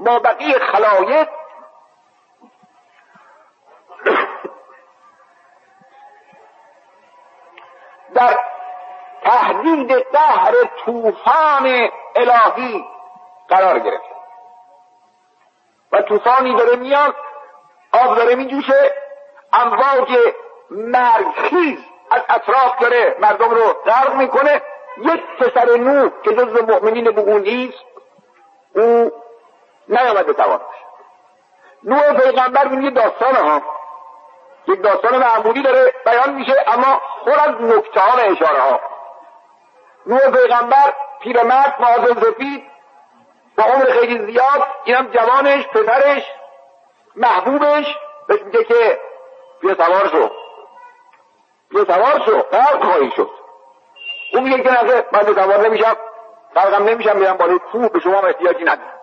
ما بقیه خلایق. در تهدید قهر طوفان الهی قرار گرفت. و طوفانی داره میاد آب داره میجوشه امواج مرگخیز از اطراف داره مردم رو غرق می‌کنه. یک پسر نو که جز مؤمنین اون نیست او نیامده سوار نوح پیغمبر این یه داستان ها. یک داستان معمولی داره بیان میشه اما خور از نکته ها اشاره ها. نوح پیغمبر پیرمرد معاذ سفید با عمر خیلی زیاد اینم جوانش پسرش محبوبش بهش میگه که بیا سوار شو. بیا سوار شو غرق خواهی شد. اون میگه که نه من سوار نمیشم غرقم نمیشم میرم بالای کوه به شما احتیاجی ندارم.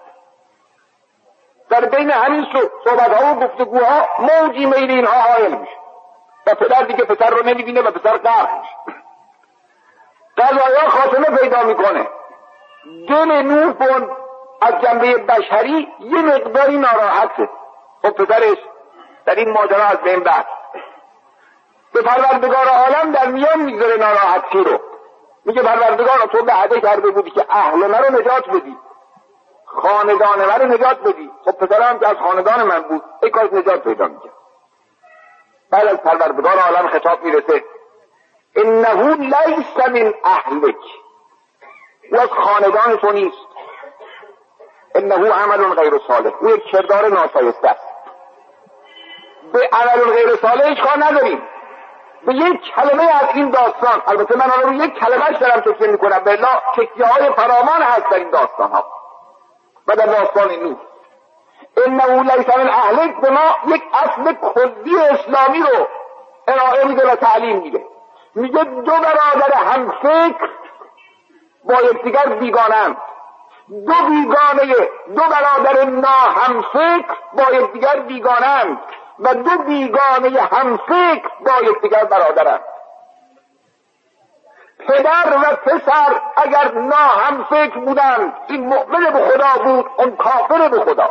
در بین همین صحبت ها و گفتگوها موجی میل اینها حائل میشه. و پدر دیگه پسر رو نمی‌بینه و پسر غرق میشه. قضایا خاتمه پیدا می‌کنه. دل نوح کن از جنبه بشری یه مقداری ناراحته خب پدرش در این ماجرا از بین بست. به پروردگار عالم در میان می‌گذاره ناراحتی رو. میگه پروردگار تو به عده کرده بودی که اهل رو نجات بدی. خاندان من رو نجات بدی. خب پسرم که از خاندان من بود ای کاش نجات پیدا می‌کرد. بعد از پروردگار عالم خطاب می‌رسه. انه لیس من اهلک. او از خاندان تو نیست. انه عمل غیر صالح. او یک کردار ناشایسته است. به عمل غیر صالحش کار نداریم. به یک کلمه از این داستان البته من رو یک کلمهش دارم تکیه می‌کنم به تکیه های فرامان هست در این داستان ها و در داستان نوح انه لیس من اهلک به ما یک اصل کلی اسلامی رو ارائه میده و تعلیم میده. میگه دو برادر هم فکر با یکدیگر بیگانند دو بیگانه دو برادر ناهمفکر با یکدیگر بیگانند و دو بیگانه همفکر با یکدیگر برادرند. پدر و پسر اگر ناهمفکر بودند این مؤمن به خدا بود اون کافر به خدا.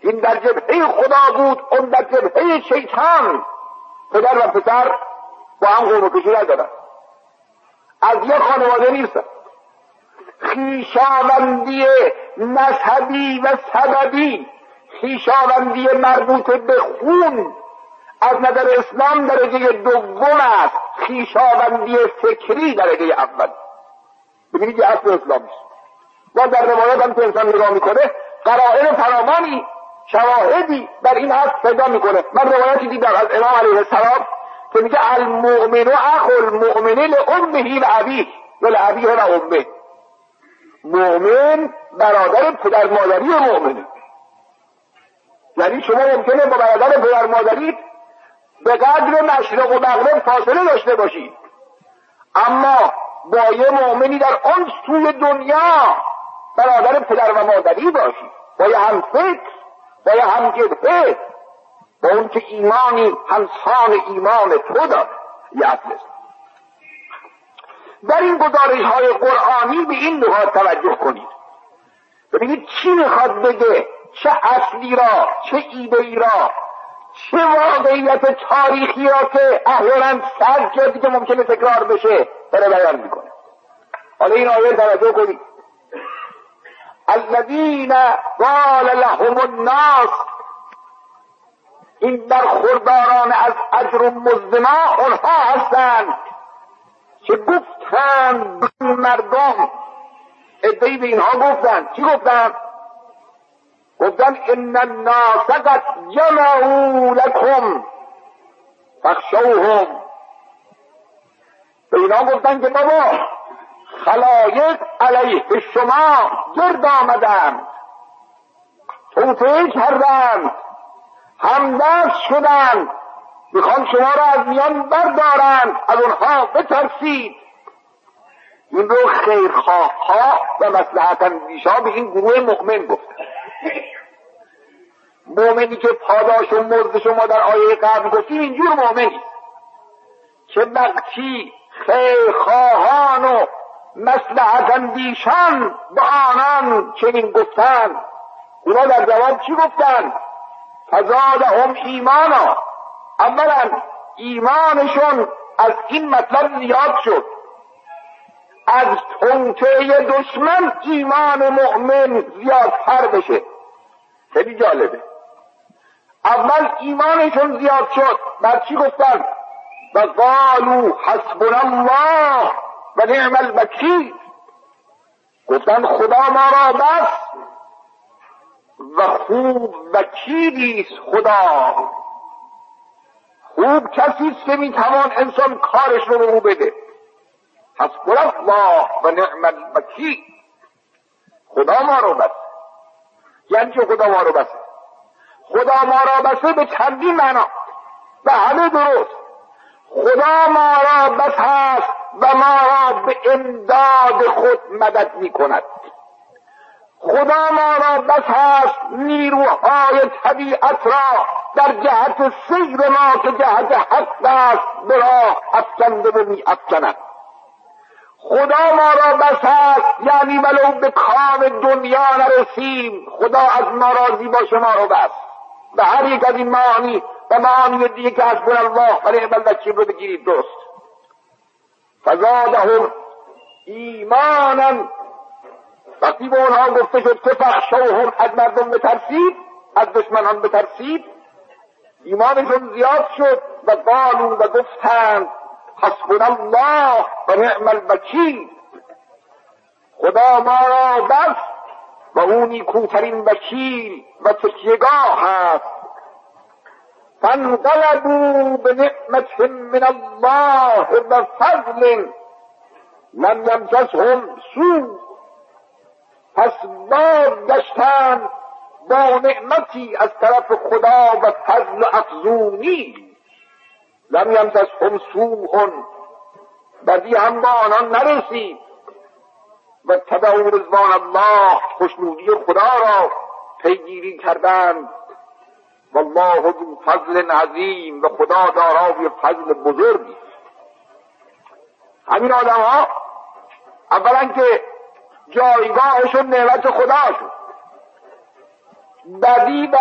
این در جبهه خدا بود اون در جبهه شیطان. پدر و پسر با هم قوم کشی ندارن از یک خانواده نیستن خیشاوندی مذهبی و سببی خیشاوندی مربوط به خون از نظر اسلام درجه دوم است. خیشاوندی فکری درجه اول. ببینید که اصل اسلام است. و در روایت هم که انسان نگاه می‌کنه قرائن فراوانی شواهدی در این حد پیدا می‌کنه. من روایتی دیدم از امام علیه السلام که میگه المؤمن اخو المؤمن لامه و ابیه. و لابیه و امه. مؤمن برادر پدر مادری مؤمنه. یعنی شما ممکنه با برادر پدر مادری به قدر مشرق و مغرب فاصله داشته باشید اما با یه مؤمنی در آن سوی دنیا برادر پدر و مادری باشید با یه هم فکر با یه هم جبهه با اون که ایمانی همسان ایمان تو داد. اصل در این گزارش های قرآنی به این نکات توجه کنید. ببینید چی می‌خواد بگه؟ چه اصلی را چه ایده ای را چه واقعیت تاریخی را که احیانا صد جا دیگه ممکنه تکرار بشه داره بیان می‌کنه. حالا این آیه توجه کنید. الذین قال لهم الناس این برخورداران از اجر و مزدما اونها هستند که گفتند مردم ادهی به اینها گفتند. چی گفتند؟ گفتن ان الناس قد جمعوا لکم فخشوهم به اینا گفتن که بابا خلایق علیه شما گرد آمدند. توطعه کردند. همدست شدند. می‌خوان شما را از میان بردارند. از اونها بترسید. این رو خیرخواه ها و مسلحت اندیشا به این گروه مؤمن گفتن. مؤمنی که پاداش و مرد شما در آیه قبل گفتیم اینجور مؤمنی که وقتی خیرخواهان و مسلحت اندیشان به آنان چنین گفتن. اونا در جواب چی گفتن؟ فزادهم ایمانا. اولا ایمانشون از این مطلب زیاد شد. از تونته دشمن ایمان مؤمن زیادتر بشه. خیلی جالبه. اول ایمانشون زیاد شد. بعد چی گفتن؟ و قالو حسبنا الله و نعم الوکیل. گفتن خدا ما را بس و خوب وکیلی خدا. خوب کسی است که می‌توان انسان کارش رو به او بده. حسبنا الله و نعم خدا ما رو بس. یعنی که خدا ما رو بسه خدا ما را بسه به چندین معنا. به همه درست. خدا ما را بس هست و ما را به امداد خود مدد می کند. خدا ما را بس هست نیروهای طبیعت را در جهت سیر ما که جهت حق است به راه افکنده و می افکند. خدا ما را بس هست یعنی ولو به کام دنیا نرسیم. خدا از ناراضی باشه ما را بس. به هر یک از این معانی و معانی دیگه که از الله و نعم الوکیل رو بگیرید درست. فزادهم ایمانا. وقتی به اونها گفته شد که فخشوهم از مردم بترسید از دشمنان بترسید ایمانشون زیاد شد و قالو و گفتند حسبنا الله و نعم الوکیل خدا ما را بس و أو نیکوترین وکیل و تکیهگاه هست. فانقلبوا بنعمت من الله و فضل لم یمسسهم سو پس بار گشتند با نعمتی از طرف خدا و فضل افزونی. لم یمسسهم سوء. بدی هم با آنان نرسید. و تبعو رضوان الله خوشنودی خدا را پیگیری کردند. والله ذو فضل عظیم و خدا دارای فضل بزرگی همین آدم ها اولا که جایگاهشون نعمت خدا شد. بدی و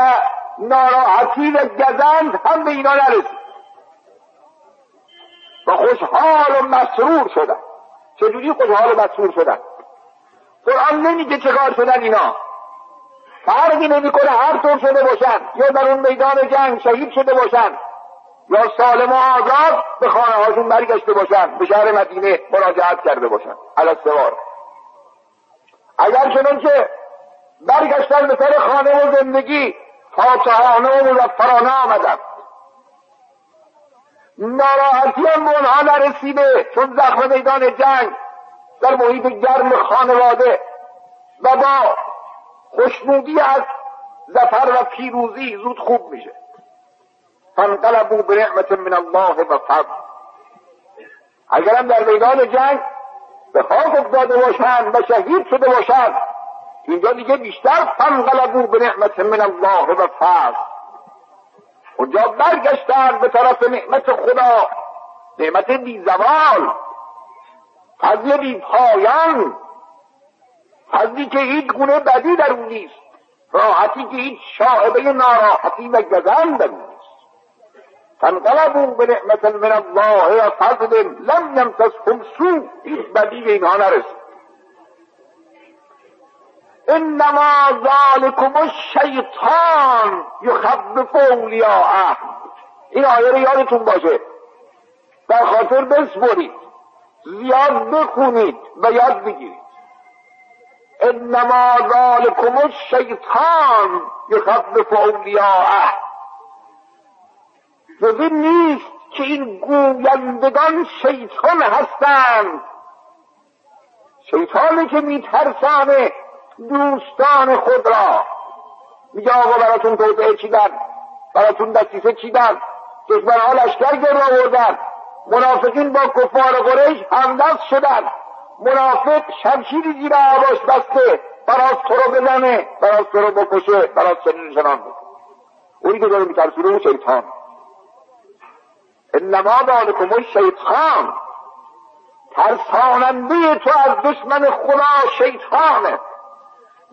ناراحتی و گزند هم به اینا نرسید. و خوشحال و مسرور شدن. چجوری خوشحال و مسرور شدن؟ قرآن نمیگه کار شدن اینا. فرقی نمی‌کنه هر طور شده باشن. یا در اون میدان جنگ شهید شده باشن. یا سالم و آزاد به خانه هاشون برگشته باشن. به شهر مدینه مراجعت کرده باشن. الاسوار اگر چنانچه برگشتن به سر خانه و زندگی فاتحانه و مزفرانه آمدن. ناراحتی هم به اونها نرسیده چون زخم میدان جنگ در محیط گرم خانواده و با خوشنودی از زفر و پیروزی زود خوب میشه. فانقلبوا بنعمت من الله و فضل. اگرم در میدان جنگ به خاک افتاده باشند و شهید شده باشند اینجا دیگه بیشتر فانقلبوا بنعمت من الله و فضل. اونجا برگشتن به طرف نعمت خدا. نعمت بی زوال فضل بی پایان فضلی که هیچ گونه بدی در اون نیست. راحتی که هیچ شاعبه ناراحتی و گزن در اون فانقلبوا بنعمت من الله و فضل لم یمسسهم سو هیچ بدی به اینها نرسید. انما ذالکم الشیطان یخبف اولیاءه. این آیه رو یادتون باشه. در خاطر بسپرید. زیاد بخونید و یاد بگیرید. انما ذالکم الشیطان یخبف اولیاءه. جز این نیست که این گویندگان شیطان هستند. شیطانی که میترسانه دوستان خود را. میگه آقا براتون توطعه چیدن؟ براتون دستیسه چیدن؟ دشمنها لشکر گر آوردن. منافقین با کفار قریش همدست شدن. منافق شمشیری زیر آباش بسته. براز تو رو بزنه براز تو رو بکشه براز چنین نشانان بکنه اونی که داره میترسونه اون شیطان. انما ذالکم شیطان ترساننده تو از دشمن خدا شیطانه.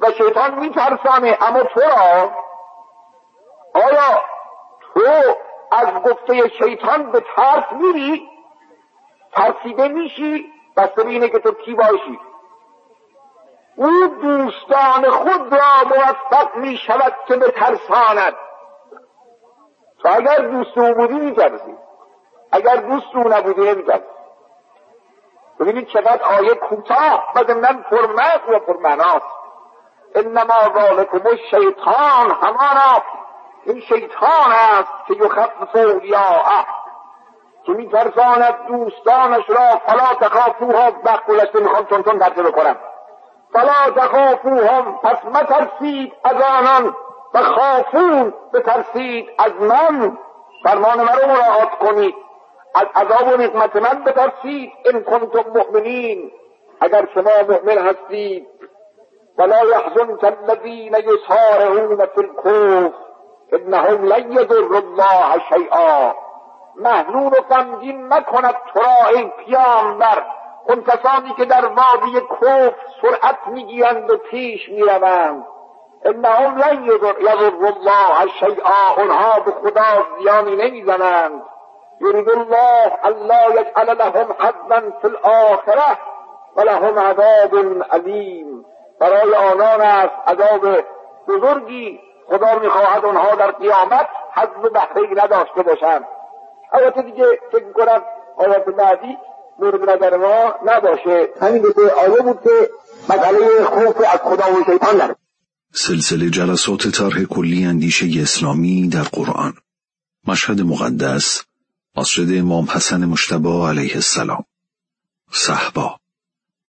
و شیطان میترسانه. اما تو را؟ آیا تو از گفته شیطان به ترس میری؟ ترسیده میشی؟ بسته اینه که تو کی باشی. او دوستان خود را موفق می شود که به ترساند تو اگر دوست او بودی میترسی. اگر دوست او نبودی نمیترسی. ببینید چقدر آیه کوتاه و ضمنا پرمغز و پرمعناست. انما ذالکم الشیطان همانا این شیطان است که یخفف اولیاءه که میترساند دوستانش را فلا تخافوها وقت گذشته می‌خوام چون چون ترجمه فلا تخافوهم پس مترسید از آنان و خافون بترسید از من. فرمان من رو مراعات کنید. از عذاب و نقمت من بترسید. ان کنتم مؤمنین. اگر شما مؤمن هستید ولا يحزنك الذين يسارعون في الكفر إنهم لن يضر الله شيئا. محنون و غمگین نکند تو را ای پیامبر اون کسانی که در وادی کفر سرعت میگیرند و پیش میروند. إنهم لن یضر الله شیئا اونها به خدا زیانی نمیزنند. یرید الله الا یجعل لهم حظا فی الآخرة ولهم عذاب علیم برای آنان است عذاب بزرگی. خدا می‌خواهد اونها در قیامت حظ بهره نداشته باشند. البته دیگه فکر می‌کنم آیات بعدی مورد نظر ما نباشه. همین دو آیه بود که مسئله خوف از خدا و شیطان داره سلسله جلسات طرح کلی اندیشه اسلامی در قرآن. مشهد مقدس مسجد امام حسن مشتبه علیه السلام. صحبا.